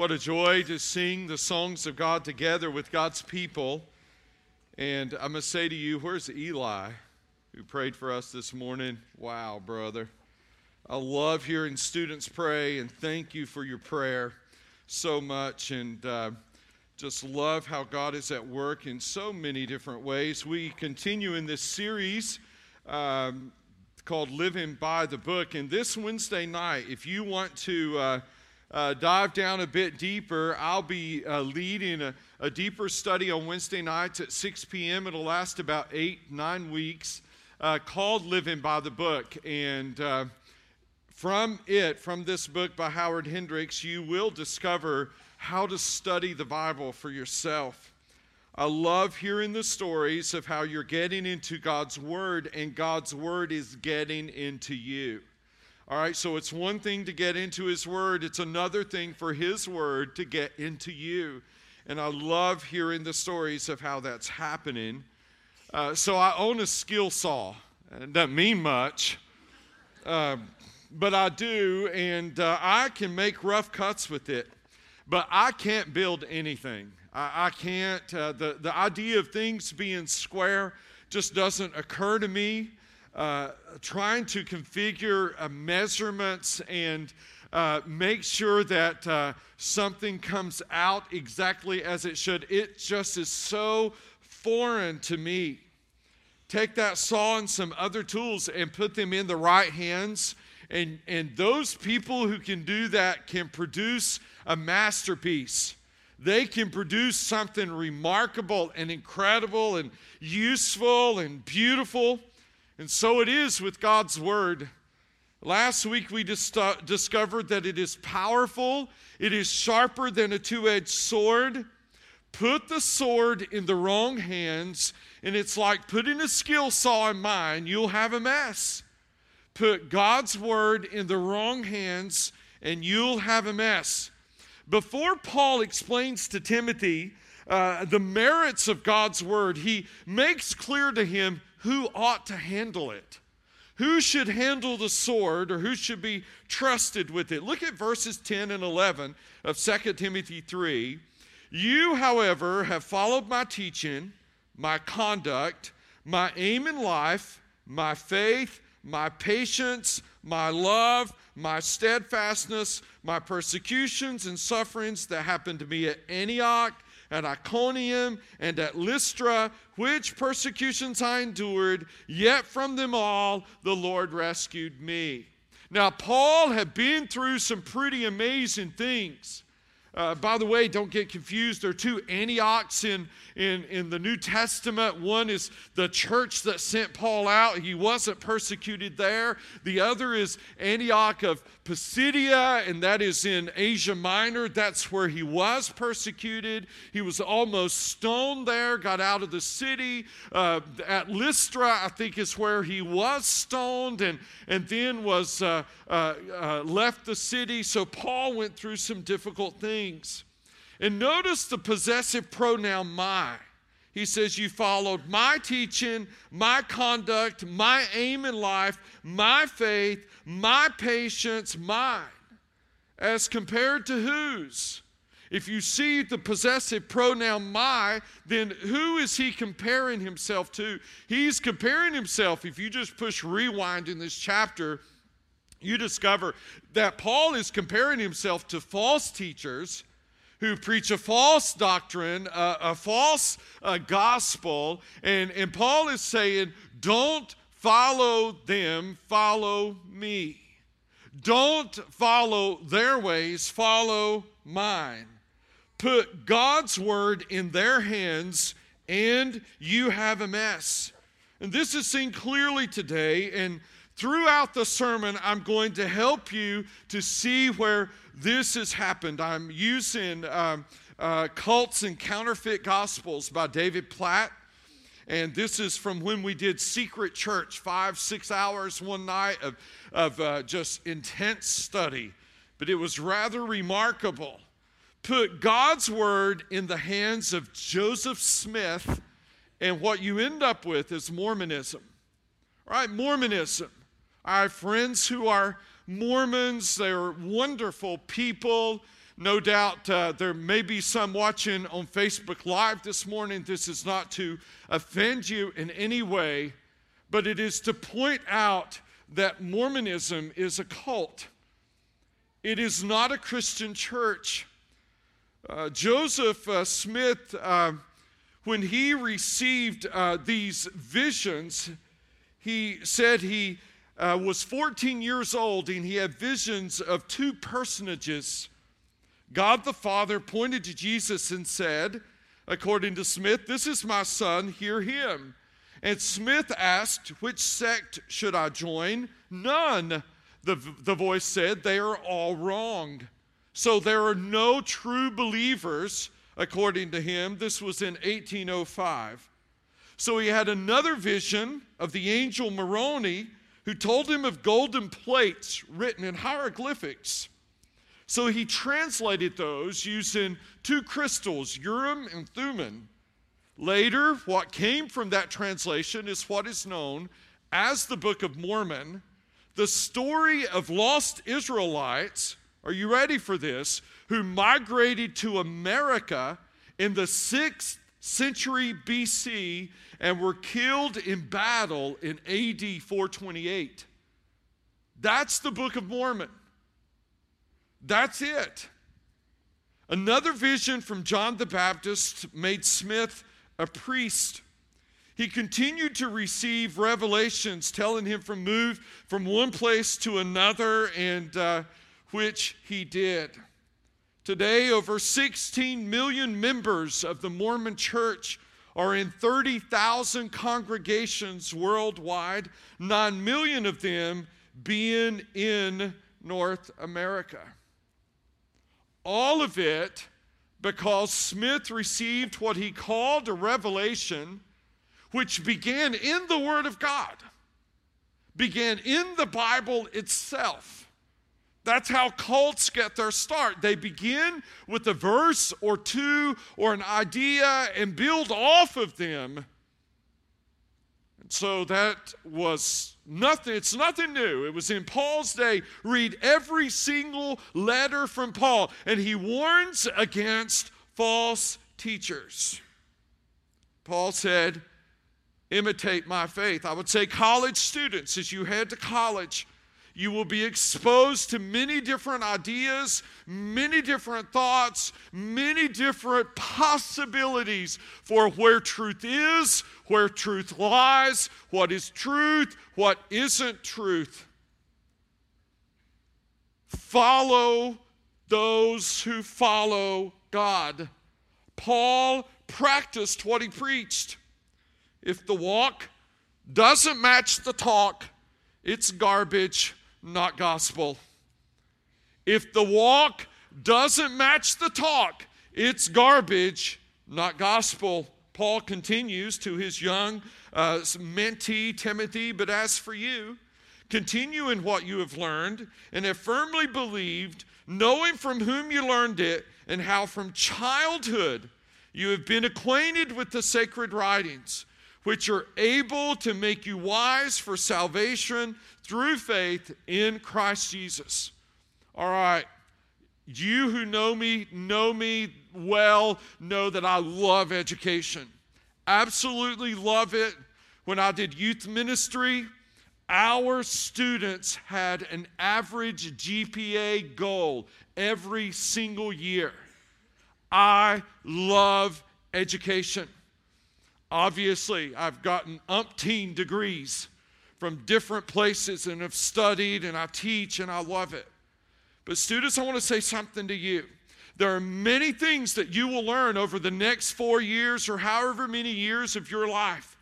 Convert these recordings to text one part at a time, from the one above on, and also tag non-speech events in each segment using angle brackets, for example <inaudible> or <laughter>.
What a joy to sing the songs of God together with God's people. And I must say to you, where's Eli who prayed for us this morning? Wow, brother. I love hearing students pray, and thank you for your prayer so much. And uh, just love how God is at work in so many different ways. We continue in this series. Um, called Living by the Book. And this Wednesday night, if you want to uh, uh, dive down a bit deeper, I'll be uh, leading a, a, deeper study on Wednesday nights at 6 p.m. It'll last about eight, nine weeks, uh, called Living by the Book. And uh, from it, from this book by Howard Hendricks, you will discover how to study the Bible for yourself. I love hearing the stories of how you're getting into God's Word and God's Word is getting into you. All right, so it's one thing to get into His Word, it's another thing for His Word to get into you. And I love hearing the stories of how that's happening. Uh, so I own a skill saw. It doesn't mean much, uh, but I do, and uh, I can make rough cuts with it. But I can't build anything. I, I can't, uh, the, the idea of things being square just doesn't occur to me uh, trying to configure uh, measurements and uh, make sure that uh, something comes out exactly as it should. It just is so foreign to me. Take that saw and some other tools and put them in the right hands. And, and those people who can do that can produce a masterpiece. They can produce something remarkable and incredible and useful and beautiful. And so it is with God's Word. Last week we dis- discovered that it is powerful, it is sharper than a two edged sword. Put the sword in the wrong hands, and it's like putting a skill saw in mine, you'll have a mess. Put God's Word in the wrong hands, and you'll have a mess. Before Paul explains to Timothy uh, the merits of God's Word, he makes clear to him who ought to handle it. Who should handle the sword or who should be trusted with it? Look at verses 10 and 11 of 2 Timothy 3. You, however, have followed my teaching, my conduct, my aim in life, my faith, my patience, my love, my steadfastness, my persecutions and sufferings that happened to me at Antioch at Iconium and at Lystra, which persecutions I endured, yet from them all the Lord rescued me. Now, Paul had been through some pretty amazing things. Uh, by the way, don't get confused. There are two Antiochs in, in, in the New Testament. One is the church that sent Paul out. He wasn't persecuted there. The other is Antioch of Pisidia, and that is in Asia Minor. That's where he was persecuted. He was almost stoned there, got out of the city. Uh, at Lystra, I think, is where he was stoned and, and then was uh, uh, uh left the city. So Paul went through some difficult things. And notice the possessive pronoun my. He says, You followed my teaching, my conduct, my aim in life, my faith, my patience, mine. As compared to whose? If you see the possessive pronoun my, then who is he comparing himself to? He's comparing himself, if you just push rewind in this chapter, you discover that Paul is comparing himself to false teachers who preach a false doctrine, a, false uh, gospel. And, and Paul is saying, don't follow them, follow me. Don't follow their ways, follow mine. Put God's word in their hands, and you have a mess. And this is seen clearly today. And throughout the sermon, I'm going to help you to see where this has happened. I'm using um, uh, Cults and Counterfeit Gospels by David Platt. And this is from when we did Secret Church, five, six hours one night of, of uh, just intense study. But it was rather remarkable. Put God's word in the hands of Joseph Smith, and what you end up with is Mormonism. All right, Mormonism. I have friends who are Mormons, they're wonderful people. No doubt uh, there may be some watching on Facebook Live this morning. This is not to offend you in any way, but it is to point out that Mormonism is a cult. It is not a Christian church. Uh, Joseph uh, Smith, uh, when he received uh, these visions, he said he uh, was 14 years old and he had visions of two personages God the Father pointed to Jesus and said, according to Smith, This is my son, hear him. And Smith asked, Which sect should I join? None, the, the voice said. They are all wrong. So there are no true believers, according to him. This was in 1805. So he had another vision of the angel Moroni, who told him of golden plates written in hieroglyphics. So he translated those using two crystals, Urim and Thummim. Later, what came from that translation is what is known as the Book of Mormon, the story of lost Israelites. Are you ready for this? Who migrated to America in the 6th century BC and were killed in battle in AD 428. That's the Book of Mormon. That's it. Another vision from John the Baptist made Smith a priest. He continued to receive revelations telling him to move from one place to another, and uh, which he did. Today, over 16 million members of the Mormon Church are in 30,000 congregations worldwide, 9 million of them being in North America. All of it because Smith received what he called a revelation which began in the Word of God, began in the Bible itself. That's how cults get their start. They begin with a verse or two or an idea and build off of them. And so that was nothing, it's nothing new. It was in Paul's day. Read every single letter from Paul, and he warns against false teachers. Paul said, Imitate my faith. I would say, college students, as you head to college, you will be exposed to many different ideas, many different thoughts, many different possibilities for where truth is, where truth lies, what is truth, what isn't truth. Follow those who follow God. Paul practiced what he preached. If the walk doesn't match the talk, it's garbage not gospel. If the walk doesn't match the talk, it's garbage, not gospel. Paul continues to his young uh, mentee, Timothy, but as for you, continue in what you have learned and have firmly believed, knowing from whom you learned it, and how from childhood you have been acquainted with the sacred writings, which are able to make you wise for salvation through faith in Christ Jesus. All right. You who know me, know me well, know that I love education. Absolutely love it. When I did youth ministry, our students had an average GPA goal every single year. I love education. Obviously, I've gotten umpteen degrees from different places and have studied and I teach and I love it. But, students, I want to say something to you. There are many things that you will learn over the next four years or however many years of your life.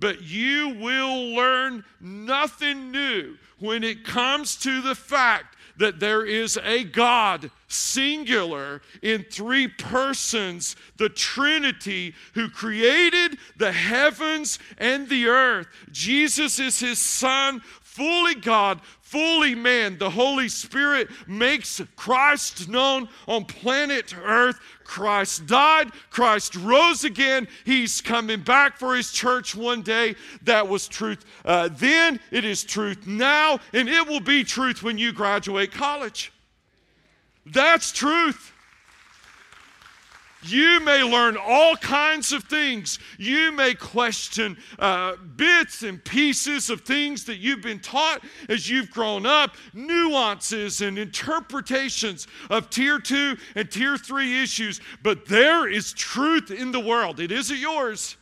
But you will learn nothing new when it comes to the fact that there is a God, singular, in three persons, the Trinity, who created the heavens and the earth. Jesus is his Son, fully God, fully man. The Holy Spirit makes Christ known on planet Earth. Christ died, Christ rose again. He's coming back for his church one day. That was truth uh, then, it is truth now, and it will be truth when you graduate college. That's truth. You may learn all kinds of things. You may question uh, bits and pieces of things that you've been taught as you've grown up, nuances and interpretations of tier two and tier three issues. But there is truth in the world. It isn't yours.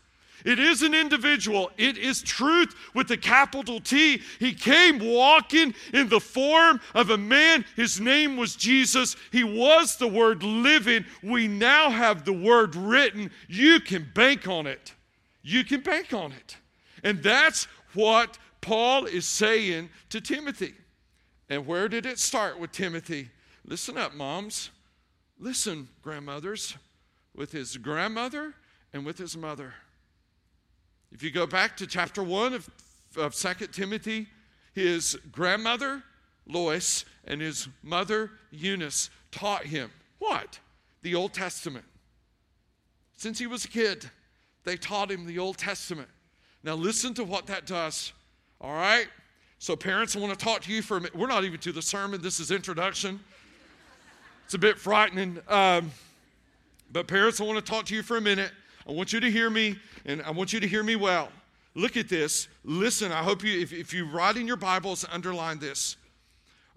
It is an individual. It is truth with a capital T. He came walking in the form of a man. His name was Jesus. He was the word living. We now have the word written. You can bank on it. You can bank on it. And that's what Paul is saying to Timothy. And where did it start with Timothy? Listen up, moms. Listen, grandmothers, with his grandmother and with his mother. If you go back to chapter 1 of, of 2 Timothy, his grandmother, Lois, and his mother, Eunice, taught him what? The Old Testament. Since he was a kid, they taught him the Old Testament. Now, listen to what that does. All right? So, parents, I want to talk to you for a minute. We're not even to the sermon, this is introduction. It's a bit frightening. Um, but, parents, I want to talk to you for a minute. I want you to hear me, and I want you to hear me well. Look at this. Listen, I hope you, if, if you write in your Bibles, underline this.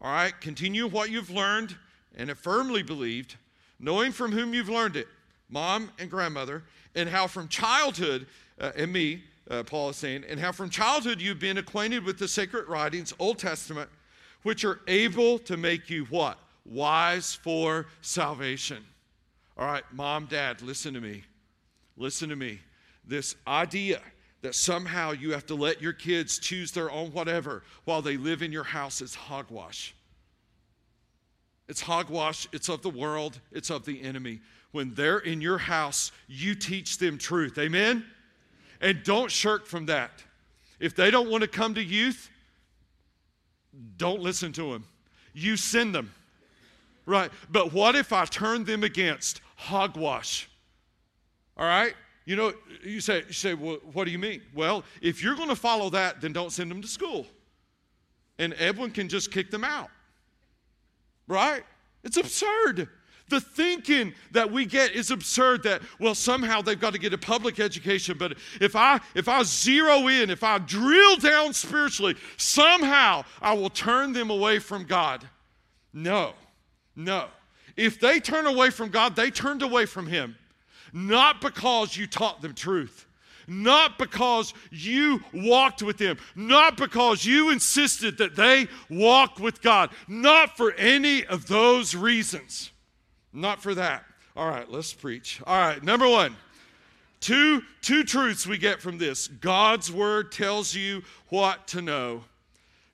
All right, continue what you've learned and have firmly believed, knowing from whom you've learned it, mom and grandmother, and how from childhood, uh, and me, uh, Paul is saying, and how from childhood you've been acquainted with the sacred writings, Old Testament, which are able to make you what? Wise for salvation. All right, mom, dad, listen to me. Listen to me. This idea that somehow you have to let your kids choose their own whatever while they live in your house is hogwash. It's hogwash, it's of the world, it's of the enemy. When they're in your house, you teach them truth. Amen? And don't shirk from that. If they don't want to come to youth, don't listen to them. You send them. Right? But what if I turn them against hogwash? All right? You know, you say, you say well, what do you mean? Well, if you're going to follow that, then don't send them to school. And Edwin can just kick them out. Right? It's absurd. The thinking that we get is absurd that, well, somehow they've got to get a public education, but if I if I zero in, if I drill down spiritually, somehow I will turn them away from God. No, no. If they turn away from God, they turned away from Him not because you taught them truth, not because you walked with them, not because you insisted that they walk with God, not for any of those reasons. Not for that. All right, let's preach. All right, number one. Two, two truths we get from this. God's word tells you what to know.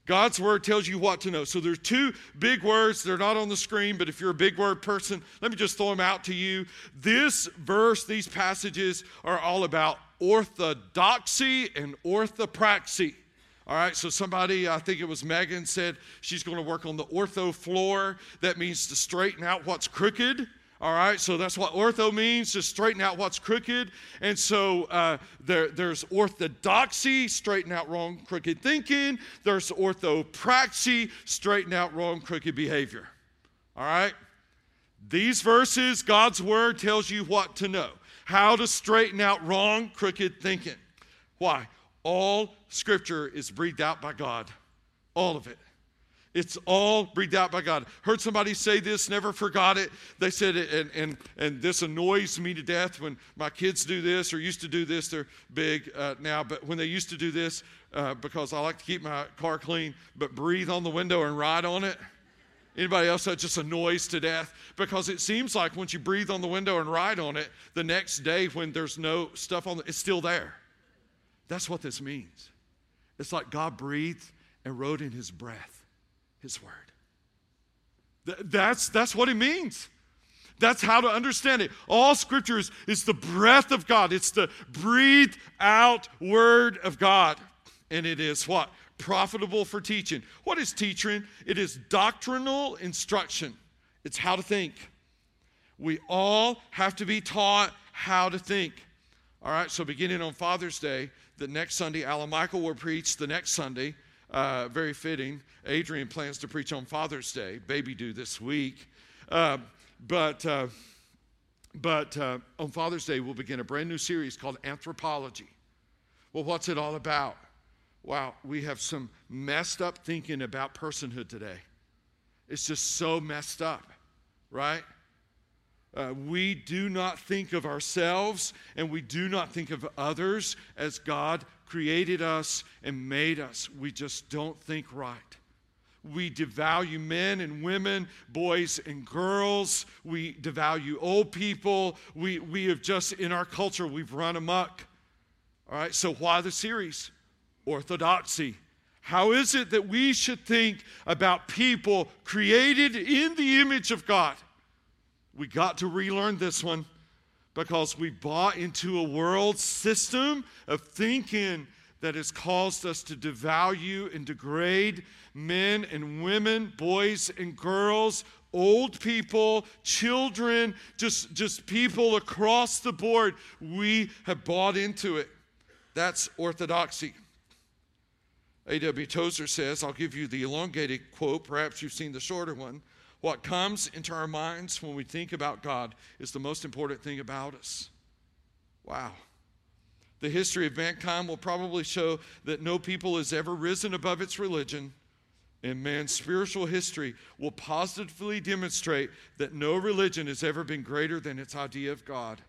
God's word tells you what to know. So there's two big words. They're not on the screen, but if you're a big word person, let me just throw them out to you. This verse, these passages are all about orthodoxy and orthopraxy. All right, so somebody, I think it was Megan, said she's going to work on the ortho floor. That means to straighten out what's crooked. All right, so that's what ortho means, to straighten out what's crooked. And so uh, there, there's orthodoxy, straighten out wrong, crooked thinking. There's orthopraxy, straighten out wrong, crooked behavior. All right? These verses, God's word tells you what to know, how to straighten out wrong, crooked thinking. Why? All scripture is breathed out by God, all of it. It's all breathed out by God. Heard somebody say this, never forgot it. They said it, and, and, and this annoys me to death when my kids do this or used to do this. They're big uh, now, but when they used to do this, uh, because I like to keep my car clean, but breathe on the window and ride on it. Anybody else that just annoys to death? Because it seems like once you breathe on the window and ride on it, the next day when there's no stuff on it, it's still there. That's what this means. It's like God breathed and wrote in his breath his word. Th- that's, that's what it means. That's how to understand it. All scriptures is the breath of God. It's the breathed out word of God. And it is what? Profitable for teaching. What is teaching? It is doctrinal instruction. It's how to think. We all have to be taught how to think. All right, so beginning on Father's Day, the next Sunday, Alan Michael will preach the next Sunday. Uh, very fitting. Adrian plans to preach on Father's Day, baby due this week. Uh, but uh, but uh, on Father's Day, we'll begin a brand new series called Anthropology. Well, what's it all about? Wow, we have some messed up thinking about personhood today. It's just so messed up, right? Uh, we do not think of ourselves and we do not think of others as God created us and made us. We just don't think right. We devalue men and women, boys and girls. We devalue old people. We, we have just, in our culture, we've run amok. All right, so why the series? Orthodoxy. How is it that we should think about people created in the image of God? We got to relearn this one because we bought into a world system of thinking that has caused us to devalue and degrade men and women, boys and girls, old people, children, just, just people across the board. We have bought into it. That's orthodoxy. A.W. Tozer says, I'll give you the elongated quote, perhaps you've seen the shorter one. What comes into our minds when we think about God is the most important thing about us. Wow. The history of mankind will probably show that no people has ever risen above its religion, and man's spiritual history will positively demonstrate that no religion has ever been greater than its idea of God.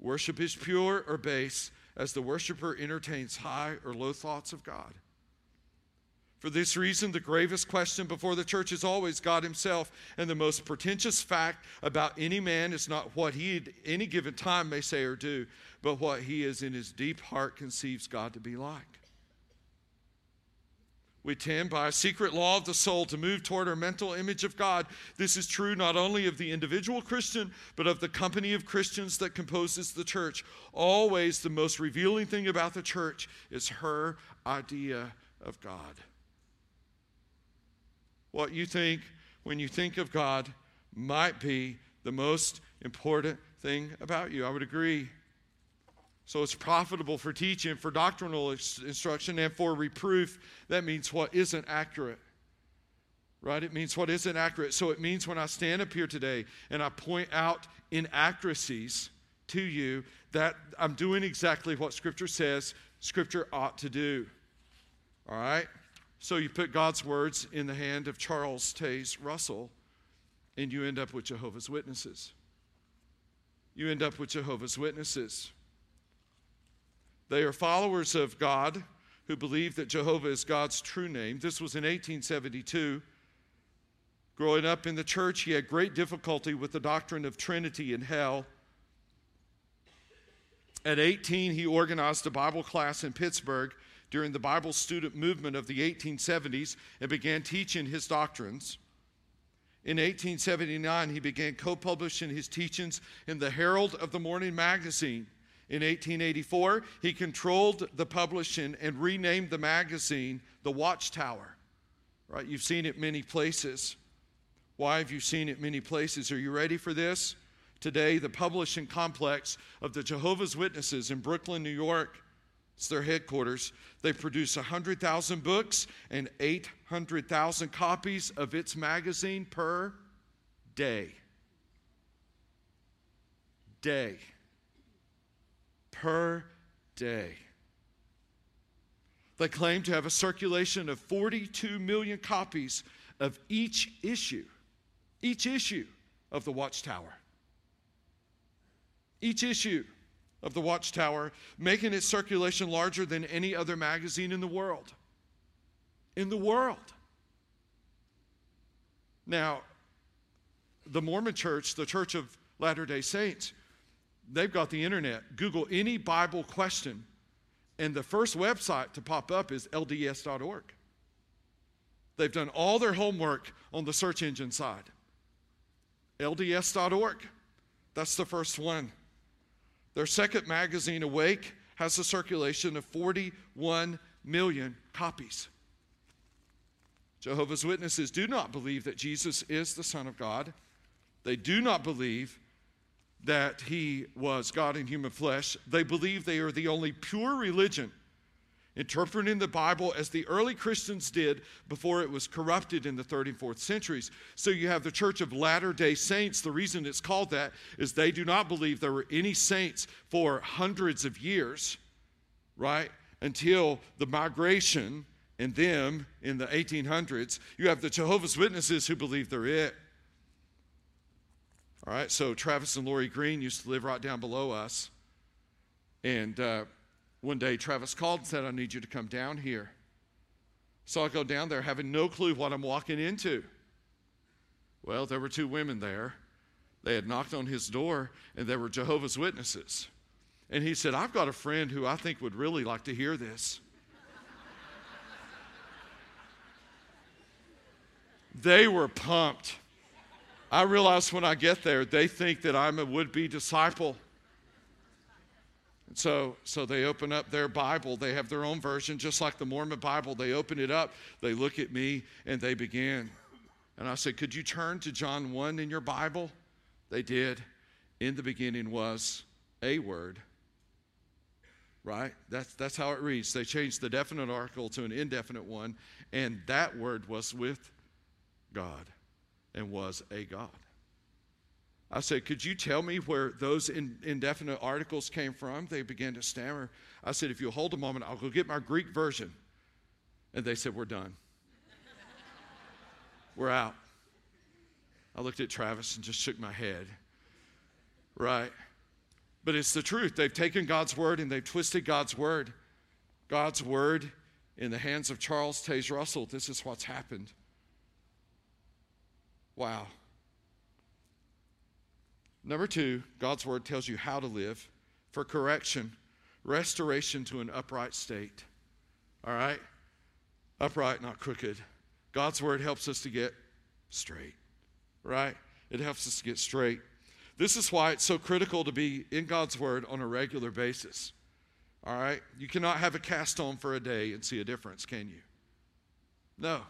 Worship is pure or base as the worshiper entertains high or low thoughts of God. For this reason, the gravest question before the church is always God Himself. And the most pretentious fact about any man is not what he at any given time may say or do, but what he is in his deep heart conceives God to be like. We tend, by a secret law of the soul, to move toward our mental image of God. This is true not only of the individual Christian, but of the company of Christians that composes the church. Always, the most revealing thing about the church is her idea of God. What you think when you think of God might be the most important thing about you. I would agree. So it's profitable for teaching, for doctrinal instruction, and for reproof. That means what isn't accurate. Right? It means what isn't accurate. So it means when I stand up here today and I point out inaccuracies to you, that I'm doing exactly what Scripture says Scripture ought to do. All right? So you put God's words in the hand of Charles Taze Russell, and you end up with Jehovah's Witnesses. You end up with Jehovah's Witnesses. They are followers of God who believe that Jehovah is God's true name. This was in 1872. Growing up in the church, he had great difficulty with the doctrine of Trinity and hell. At 18, he organized a Bible class in Pittsburgh during the Bible student movement of the 1870s and began teaching his doctrines. In 1879, he began co publishing his teachings in the Herald of the Morning magazine. In 1884, he controlled the publishing and renamed the magazine the Watchtower. Right? You've seen it many places. Why have you seen it many places? Are you ready for this? Today, the publishing complex of the Jehovah's Witnesses in Brooklyn, New York, it's their headquarters. They produce 100,000 books and 800,000 copies of its magazine per day. Day per day. They claim to have a circulation of 42 million copies of each issue, each issue of the Watchtower. Each issue of the Watchtower, making its circulation larger than any other magazine in the world. In the world. Now, the Mormon church, the Church of Latter day Saints, they've got the internet. Google any Bible question, and the first website to pop up is lds.org. They've done all their homework on the search engine side. LDS.org. That's the first one. Their second magazine, Awake, has a circulation of 41 million copies. Jehovah's Witnesses do not believe that Jesus is the Son of God. They do not believe that he was God in human flesh. They believe they are the only pure religion interpreting the Bible as the early Christians did before it was corrupted in the third and fourth centuries. So you have the Church of Latter day Saints. The reason it's called that is they do not believe there were any saints for hundreds of years, right? Until the migration and them in the 1800s. You have the Jehovah's Witnesses who believe they're it. All right, so Travis and Lori Green used to live right down below us. And uh, one day, Travis called and said, I need you to come down here. So I go down there having no clue what I'm walking into. Well, there were two women there. They had knocked on his door, and they were Jehovah's Witnesses. And he said, I've got a friend who I think would really like to hear this. they were pumped. I realize when I get there, they think that I'm a would be disciple. So, so they open up their Bible. They have their own version, just like the Mormon Bible. They open it up, they look at me, and they begin. And I said, Could you turn to John 1 in your Bible? They did. In the beginning was a word. Right? That's, that's how it reads. They changed the definite article to an indefinite one, and that word was with God and was a God. I said, Could you tell me where those in, indefinite articles came from? They began to stammer. I said, If you'll hold a moment, I'll go get my Greek version. And they said, We're done. <laughs> We're out. I looked at Travis and just shook my head. Right? But it's the truth. They've taken God's word and they've twisted God's word. God's word in the hands of Charles Taze Russell. This is what's happened. Wow. Number two, God's word tells you how to live for correction, restoration to an upright state. All right? Upright, not crooked. God's word helps us to get straight, right? It helps us to get straight. This is why it's so critical to be in God's word on a regular basis. All right? You cannot have a cast on for a day and see a difference, can you? No.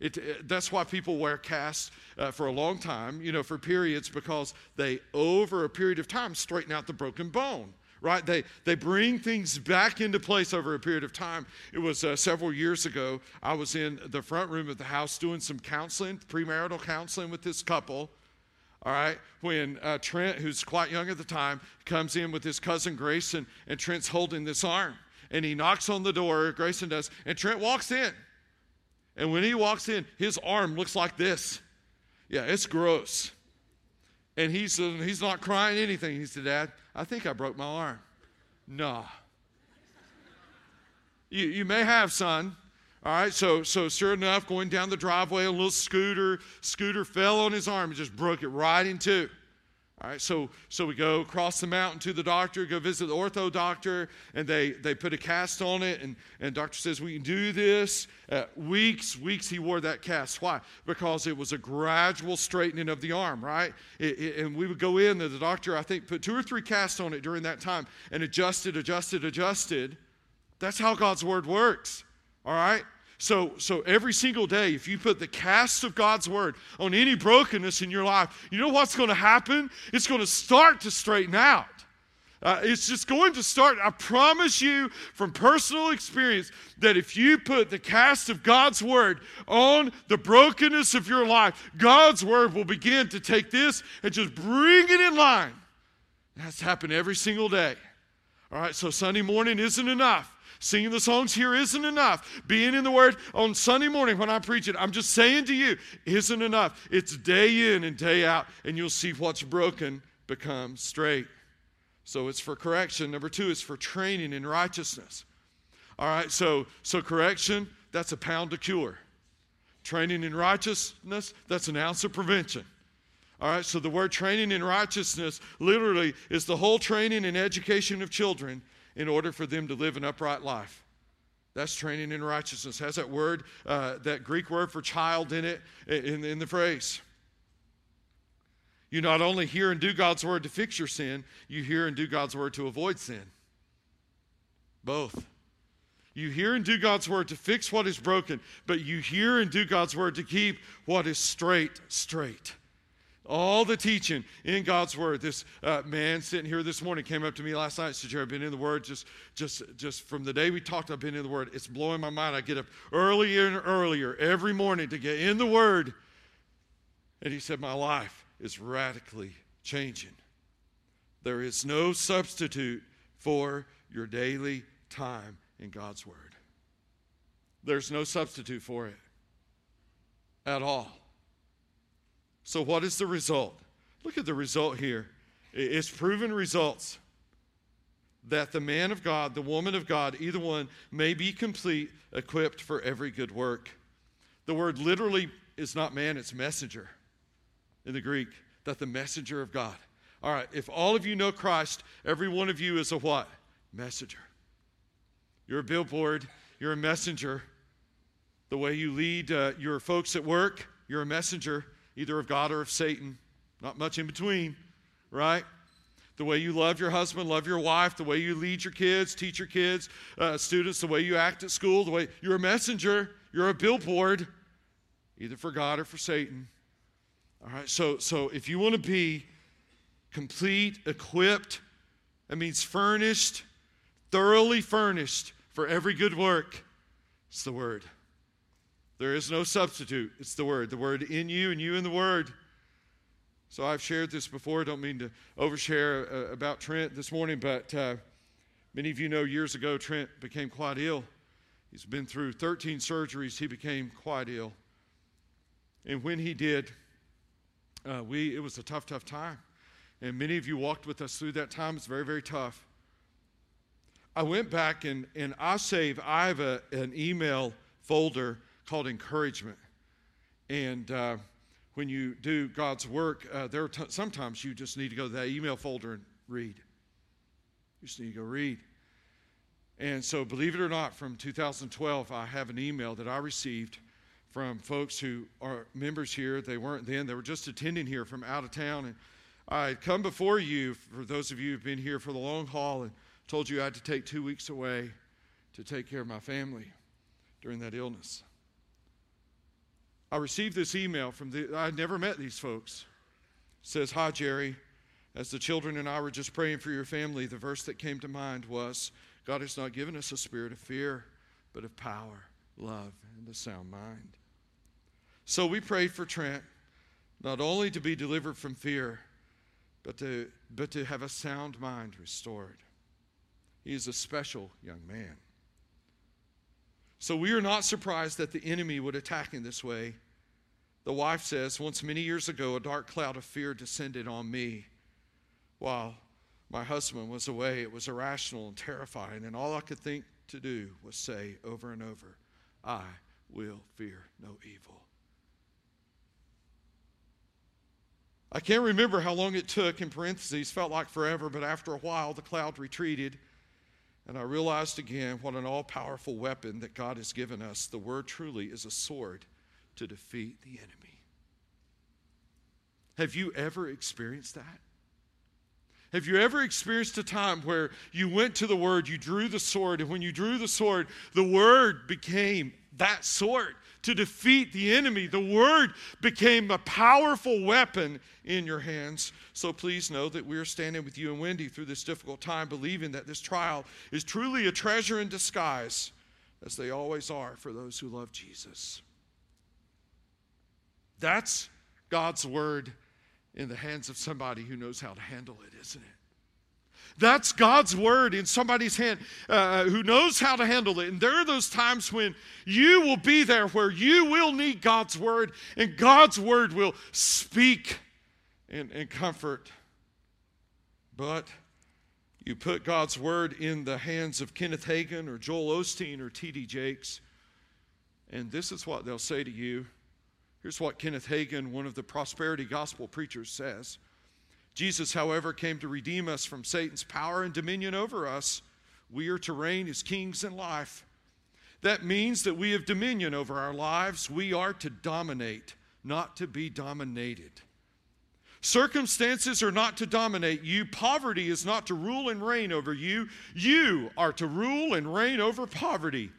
It, it, that's why people wear casts uh, for a long time, you know, for periods, because they, over a period of time, straighten out the broken bone, right? They, they bring things back into place over a period of time. It was uh, several years ago, I was in the front room of the house doing some counseling, premarital counseling with this couple. All right, when uh, Trent, who's quite young at the time, comes in with his cousin Grayson, and Trent's holding this arm, and he knocks on the door, Grayson does, and Trent walks in. And when he walks in, his arm looks like this. Yeah, it's gross. And he's, he's not crying anything. He said, Dad, I think I broke my arm. Nah. You, you may have, son. All right, so, so sure enough, going down the driveway, a little scooter, scooter fell on his arm and just broke it right in two. All right, so, so we go across the mountain to the doctor, go visit the ortho doctor, and they, they put a cast on it, and, and doctor says, We can do this. Uh, weeks, weeks he wore that cast. Why? Because it was a gradual straightening of the arm, right? It, it, and we would go in, and the doctor, I think, put two or three casts on it during that time and adjusted, adjusted, adjusted. That's how God's word works, all right? So, so every single day, if you put the cast of God's word on any brokenness in your life, you know what's going to happen? It's going to start to straighten out. Uh, it's just going to start. I promise you from personal experience that if you put the cast of God's word on the brokenness of your life, God's word will begin to take this and just bring it in line. That's happened every single day. All right, so Sunday morning isn't enough. Singing the songs here isn't enough. Being in the Word on Sunday morning when I preach it, I'm just saying to you, isn't enough. It's day in and day out, and you'll see what's broken become straight. So it's for correction. Number two is for training in righteousness. All right, so so correction, that's a pound to cure. Training in righteousness, that's an ounce of prevention. All right, so the word training in righteousness literally is the whole training and education of children in order for them to live an upright life. That's training in righteousness. Has that word, uh, that Greek word for child in it, in, in the phrase. You not only hear and do God's word to fix your sin, you hear and do God's word to avoid sin. Both. You hear and do God's word to fix what is broken, but you hear and do God's word to keep what is straight, straight. All the teaching in God's Word. This uh, man sitting here this morning came up to me last night and said, Jerry, I've been in the Word just, just, just from the day we talked, I've been in the Word. It's blowing my mind. I get up earlier and earlier every morning to get in the Word. And he said, My life is radically changing. There is no substitute for your daily time in God's Word. There's no substitute for it at all. So, what is the result? Look at the result here. It's proven results that the man of God, the woman of God, either one may be complete, equipped for every good work. The word literally is not man, it's messenger in the Greek, that the messenger of God. All right, if all of you know Christ, every one of you is a what? Messenger. You're a billboard, you're a messenger. The way you lead uh, your folks at work, you're a messenger, either of God or of Satan. Not much in between, right? The way you love your husband, love your wife, the way you lead your kids, teach your kids, uh, students, the way you act at school, the way you're a messenger, you're a billboard, either for God or for Satan. All right, so, so if you want to be complete, equipped, that means furnished, thoroughly furnished for every good work, it's the Word. There is no substitute. It's the Word. The Word in you and you in the Word. So I've shared this before. Don't mean to overshare uh, about Trent this morning, but uh, many of you know years ago Trent became quite ill. He's been through 13 surgeries. He became quite ill. And when he did, uh, we, it was a tough, tough time. And many of you walked with us through that time. It's very, very tough. I went back and, and I save, I have a, an email folder called encouragement. And uh, when you do God's work, uh, there are t- sometimes you just need to go to that email folder and read. You just need to go read. And so, believe it or not, from 2012, I have an email that I received from folks who are members here. They weren't then, they were just attending here from out of town. And I had come before you, for those of you who've been here for the long haul, and told you I had to take two weeks away to take care of my family during that illness. I received this email from the, I'd never met these folks. It says, Hi, Jerry. As the children and I were just praying for your family, the verse that came to mind was, God has not given us a spirit of fear, but of power, love, and a sound mind. So we prayed for Trent, not only to be delivered from fear, but to, but to have a sound mind restored. He is a special young man. So we are not surprised that the enemy would attack in this way. The wife says, Once many years ago, a dark cloud of fear descended on me while my husband was away. It was irrational and terrifying, and all I could think to do was say over and over, I will fear no evil. I can't remember how long it took, in parentheses, felt like forever, but after a while the cloud retreated and I realized again what an all powerful weapon that God has given us. The word truly is a sword to defeat the enemy. Have you ever experienced that? Have you ever experienced a time where you went to the word, you drew the sword, and when you drew the sword, the word became that sword to defeat the enemy? The word became a powerful weapon in your hands. So please know that we are standing with you and Wendy through this difficult time, believing that this trial is truly a treasure in disguise, as they always are for those who love Jesus. That's God's word in the hands of somebody who knows how to handle it, isn't it? That's God's word in somebody's hand uh, who knows how to handle it. And there are those times when you will be there where you will need God's word, and God's word will speak and, and comfort. But you put God's word in the hands of Kenneth Hagin or Joel Osteen or T.D. Jakes, and this is what they'll say to you. Here's what Kenneth Hagin, one of the prosperity gospel preachers, says Jesus, however, came to redeem us from Satan's power and dominion over us. We are to reign as kings in life. That means that we have dominion over our lives. We are to dominate, not to be dominated. Circumstances are not to dominate you. Poverty is not to rule and reign over you. You are to rule and reign over poverty.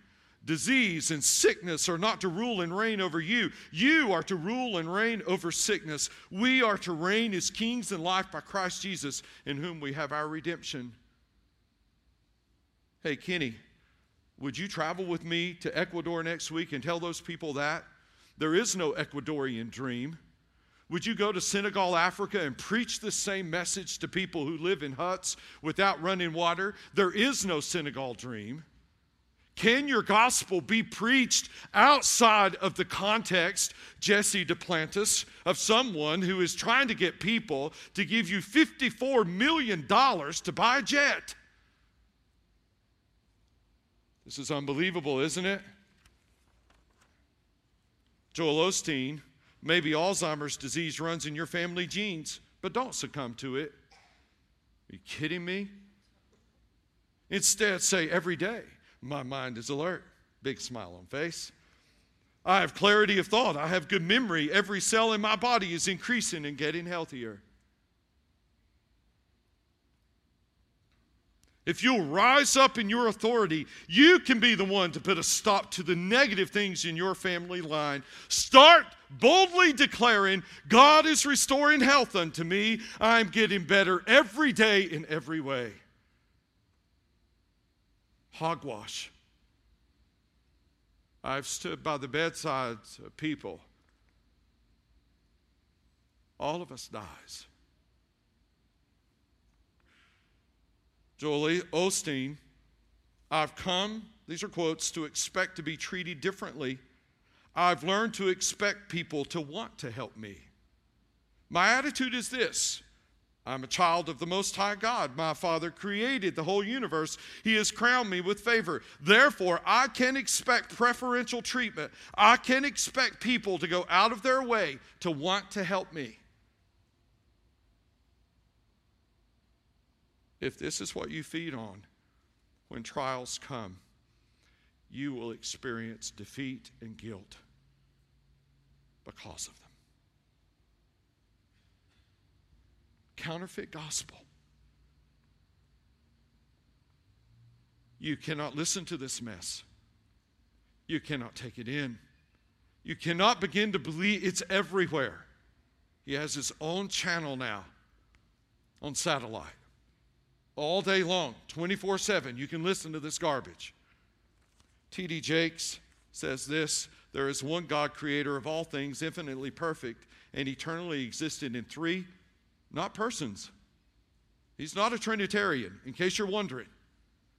Disease and sickness are not to rule and reign over you. You are to rule and reign over sickness. We are to reign as kings in life by Christ Jesus, in whom we have our redemption. Hey, Kenny, would you travel with me to Ecuador next week and tell those people that? There is no Ecuadorian dream. Would you go to Senegal, Africa, and preach the same message to people who live in huts without running water? There is no Senegal dream. Can your gospel be preached outside of the context, Jesse Duplantis, of someone who is trying to get people to give you $54 million to buy a jet? This is unbelievable, isn't it? Joel Osteen, maybe Alzheimer's disease runs in your family genes, but don't succumb to it. Are you kidding me? Instead, say every day, my mind is alert. Big smile on face. I have clarity of thought. I have good memory. Every cell in my body is increasing and getting healthier. If you'll rise up in your authority, you can be the one to put a stop to the negative things in your family line. Start boldly declaring, God is restoring health unto me. I'm getting better every day in every way. Hogwash. I've stood by the bedsides of people. All of us dies. Joel Osteen, I've come, these are quotes, to expect to be treated differently. I've learned to expect people to want to help me. My attitude is this I'm a child of the Most High God. My Father created the whole universe. He has crowned me with favor. Therefore, I can expect preferential treatment. I can expect people to go out of their way to want to help me. If this is what you feed on when trials come, you will experience defeat and guilt because of them. Counterfeit gospel. You cannot listen to this mess. You cannot take it in. You cannot begin to believe it's everywhere. He has his own channel now on satellite all day long, 24 7. You can listen to this garbage. T.D. Jakes says this There is one God, creator of all things, infinitely perfect, and eternally existed in three, not persons. He's not a Trinitarian, in case you're wondering.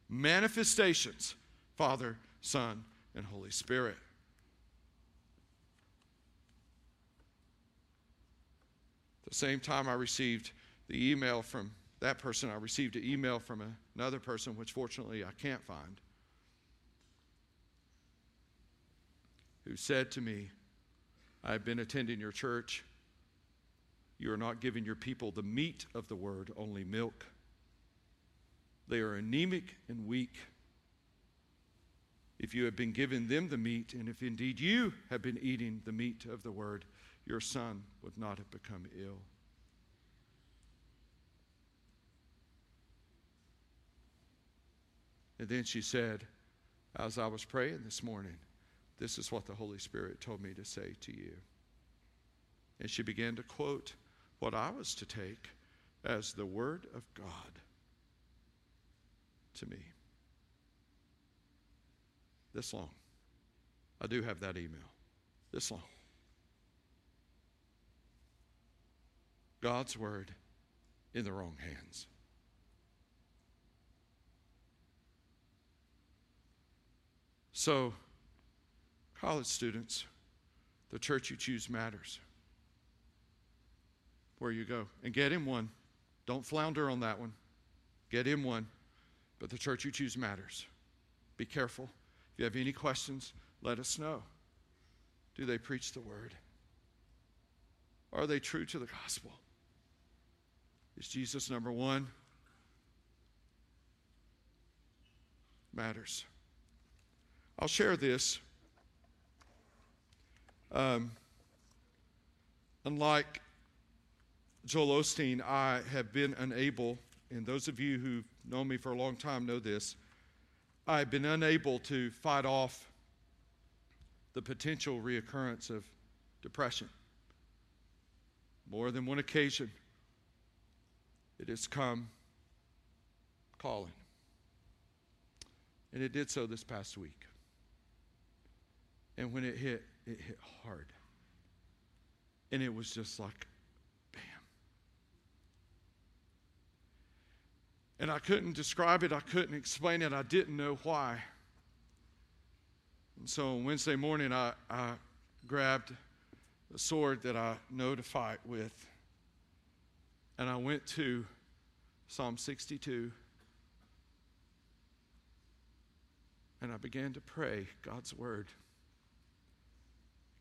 Manifestations Father, Son, and Holy Spirit. At the same time, I received the email from that person, I received an email from another person, which fortunately I can't find, who said to me, I've been attending your church. You are not giving your people the meat of the word, only milk. They are anemic and weak. If you have been given them the meat, and if indeed you have been eating the meat of the word, your son would not have become ill. And then she said, as I was praying this morning, this is what the Holy Spirit told me to say to you. And she began to quote what I was to take as the Word of God to me. This long. I do have that email. This long. God's Word in the wrong hands. So, college students, the church you choose matters. Where you go. And get in one. Don't flounder on that one. Get in one. But the church you choose matters. Be careful. If you have any questions, let us know. Do they preach the word? Are they true to the gospel? Is Jesus number one? Matters. I'll share this. Um, unlike Joel Osteen, I have been unable, and those of you who know me for a long time know this, I've been unable to fight off the potential reoccurrence of depression. More than one occasion, it has come calling. And it did so this past week. And when it hit, it hit hard. And it was just like, And I couldn't describe it, I couldn't explain it, I didn't know why. And so on Wednesday morning, I, I grabbed the sword that I know to fight with, and I went to Psalm 62. And I began to pray God's word.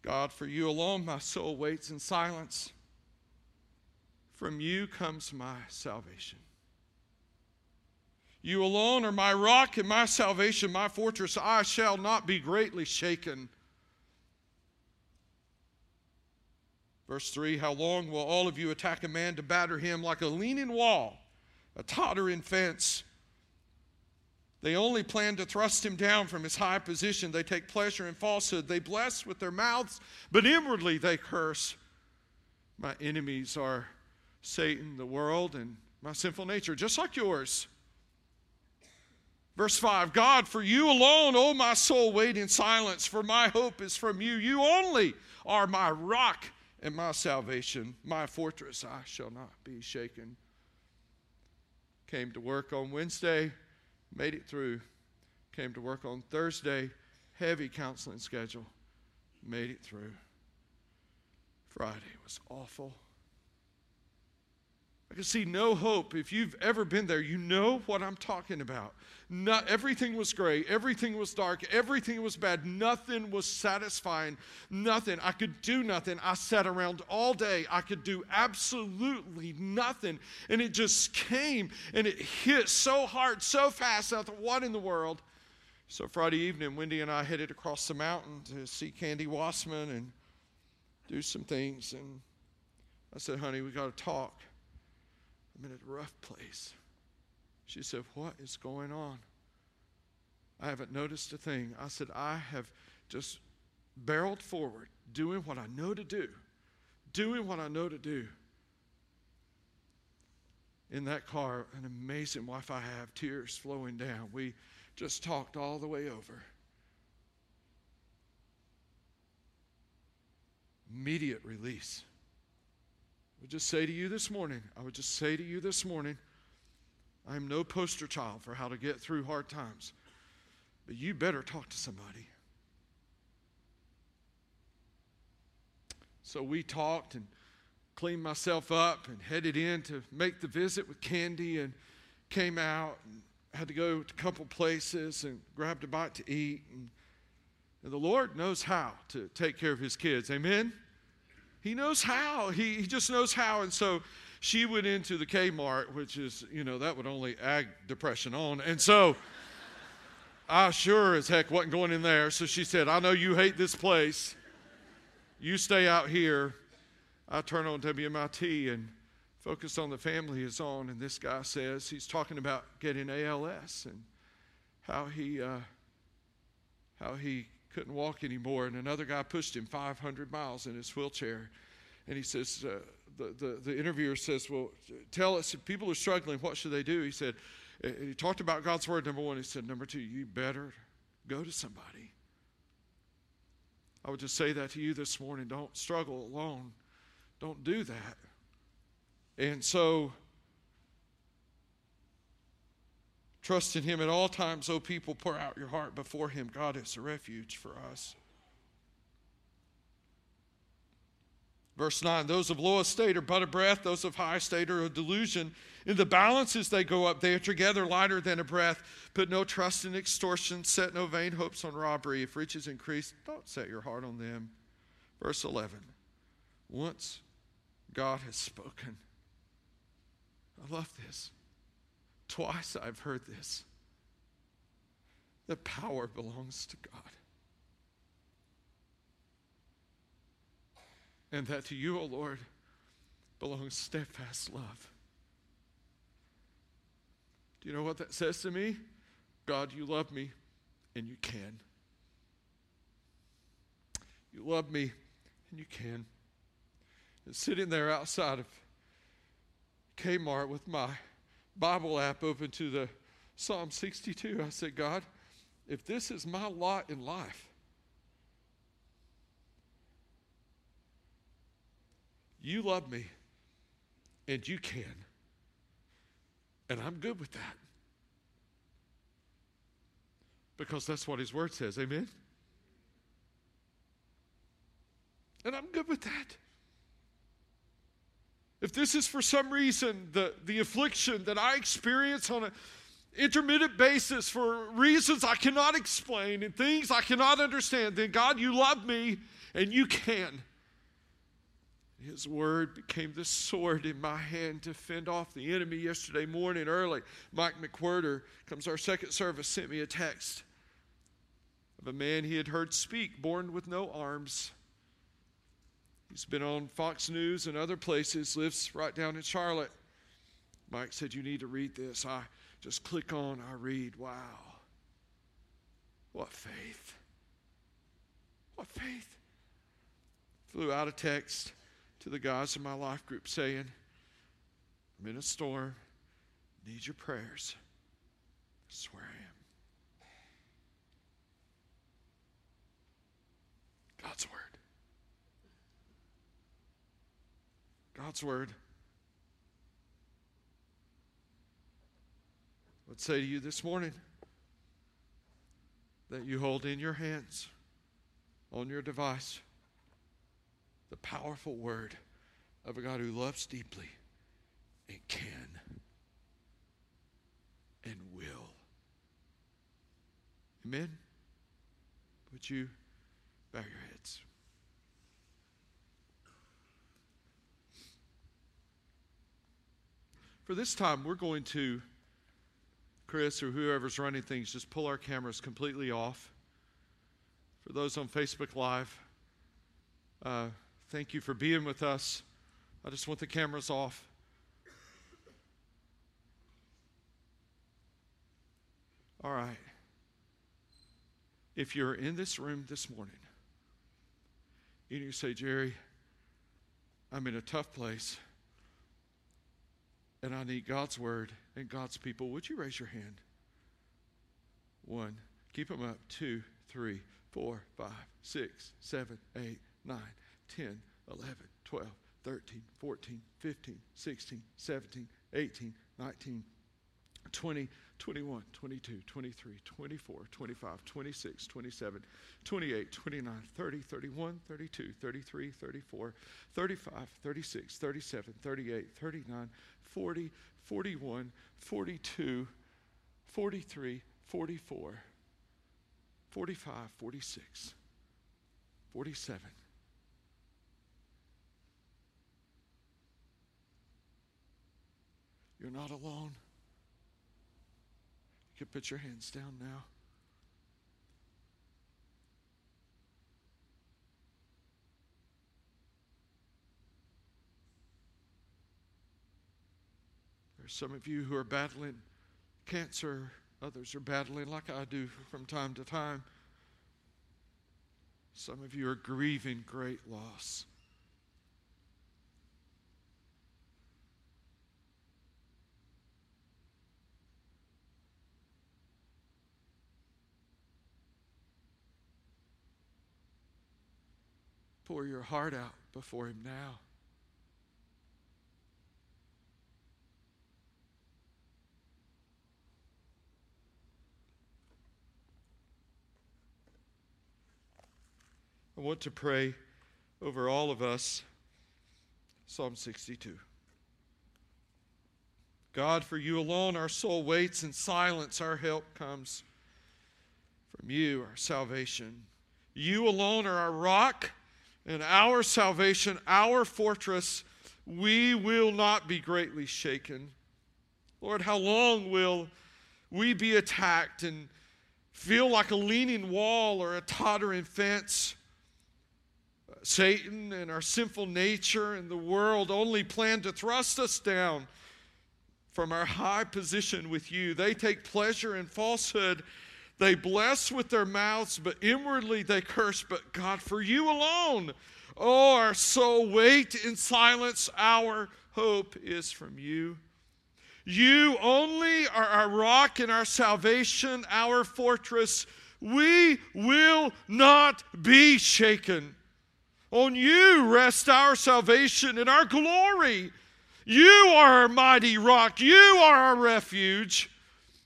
God, for you alone my soul waits in silence. From you comes my salvation. You alone are my rock and my salvation, my fortress. I shall not be greatly shaken. Verse 3 How long will all of you attack a man to batter him like a leaning wall, a tottering fence? They only plan to thrust him down from his high position. They take pleasure in falsehood. They bless with their mouths, but inwardly they curse. My enemies are Satan, the world, and my sinful nature, just like yours. Verse 5 God, for you alone, O my soul, wait in silence, for my hope is from you. You only are my rock and my salvation, my fortress. I shall not be shaken. Came to work on Wednesday made it through. Came to work on Thursday, heavy counseling schedule, made it through. Friday was awful. I could see no hope. If you've ever been there, you know what I'm talking about. Not, everything was gray, everything was dark, everything was bad, nothing was satisfying, nothing. I could do nothing. I sat around all day. I could do absolutely nothing. And it just came and it hit so hard, so fast. I thought, what in the world? So Friday evening, Wendy and I headed across the mountain to see Candy Wassman and do some things. And I said, honey, we got to talk. I'm in a rough place. She said, What is going on? I haven't noticed a thing. I said, I have just barreled forward, doing what I know to do, doing what I know to do. In that car, an amazing wife I have, tears flowing down. We just talked all the way over. Immediate release. Would just say to you this morning, I would just say to you this morning, I am no poster child for how to get through hard times, but you better talk to somebody. So we talked and cleaned myself up and headed in to make the visit with Candy and came out and had to go to a couple places and grabbed a bite to eat. And, and the Lord knows how to take care of his kids. Amen? He knows how. He, he just knows how. And so she went into the Kmart, which is, you know, that would only add depression on. And so I sure as heck wasn't going in there. So she said, I know you hate this place. You stay out here. I turn on WMIT and focus on the family is on. And this guy says he's talking about getting ALS and how he, uh, how he couldn't walk anymore. And another guy pushed him 500 miles in his wheelchair. And he says, uh, the, the, the interviewer says, Well, tell us if people are struggling, what should they do? He said, uh, He talked about God's word, number one. He said, Number two, you better go to somebody. I would just say that to you this morning. Don't struggle alone. Don't do that. And so, trust in Him at all times, O people, pour out your heart before Him. God is a refuge for us. Verse 9 Those of low estate are but a breath, those of high estate are a delusion. In the balances they go up, they are together lighter than a breath. Put no trust in extortion, set no vain hopes on robbery. If riches increase, don't set your heart on them. Verse 11 Once God has spoken. I love this. Twice I've heard this. The power belongs to God. and that to you, O Lord, belongs steadfast love. Do you know what that says to me? God, you love me, and you can. You love me, and you can. And sitting there outside of Kmart with my Bible app open to the Psalm 62, I said, God, if this is my lot in life, you love me and you can. And I'm good with that. Because that's what his word says. Amen? And I'm good with that. If this is for some reason the, the affliction that I experience on an intermittent basis for reasons I cannot explain and things I cannot understand, then God, you love me and you can. His word became the sword in my hand to fend off the enemy yesterday morning early. Mike McWhirter comes our second service, sent me a text of a man he had heard speak, born with no arms. He's been on Fox News and other places, lives right down in Charlotte. Mike said, You need to read this. I just click on, I read. Wow. What faith. What faith. Flew out a text to the guys in my life group saying, I'm in a storm, need your prayers. I swear I am. God's Word. God's Word. Let's say to you this morning that you hold in your hands on your device the powerful word of a God who loves deeply and can and will. Amen? Would you bow your heads? For this time, we're going to, Chris or whoever's running things, just pull our cameras completely off. For those on Facebook Live, uh, Thank you for being with us. I just want the cameras off. All right. If you're in this room this morning and you say, Jerry, I'm in a tough place and I need God's word and God's people, would you raise your hand? One. Keep them up. Two, three, four, five, six, seven, eight, nine. 10, 11, 12, 13, 14, 15, 16, 17, 18, 19, 20, 21, 22, 23, 24, 25, 26, 27, 28, 29, 30, 31, 32, 33, 34, 35, 36, 37, 38, 39, 40, 41, 42, 43, 44, 45, 46, 47, You're not alone. You put your hands down now. There's some of you who are battling cancer, others are battling like I do from time to time. Some of you are grieving great loss. Pour your heart out before Him now. I want to pray over all of us Psalm 62. God, for you alone our soul waits in silence. Our help comes from you, our salvation. You alone are our rock and our salvation, our fortress, we will not be greatly shaken. Lord, how long will we be attacked and feel like a leaning wall or a tottering fence? Satan and our sinful nature and the world only plan to thrust us down from our high position with you. They take pleasure in falsehood They bless with their mouths, but inwardly they curse. But God, for you alone, oh, our soul, wait in silence. Our hope is from you. You only are our rock and our salvation, our fortress. We will not be shaken. On you rest our salvation and our glory. You are our mighty rock. You are our refuge.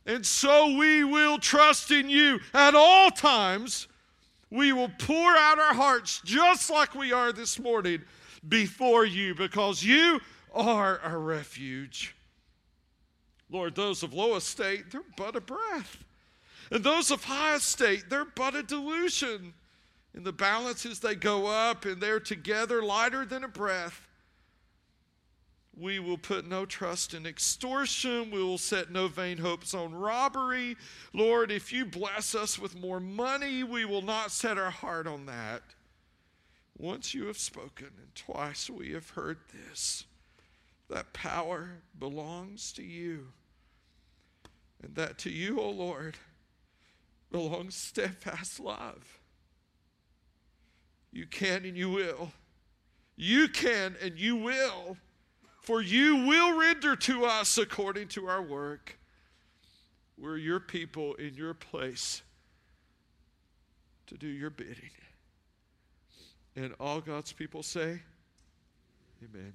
And so we will trust in you at all times. We will pour out our hearts just like we are this morning before you because you are our refuge. Lord, those of low estate, they're but a breath. And those of high estate, they're but a delusion. In the balances, they go up and they're together lighter than a breath. We will put no trust in extortion. We will set no vain hopes on robbery. Lord, if you bless us with more money, we will not set our heart on that. Once you have spoken, and twice we have heard this that power belongs to you. And that to you, O oh Lord, belongs steadfast love. You can and you will. You can and you will. For you will render to us according to our work. We're your people in your place to do your bidding. And all God's people say, Amen.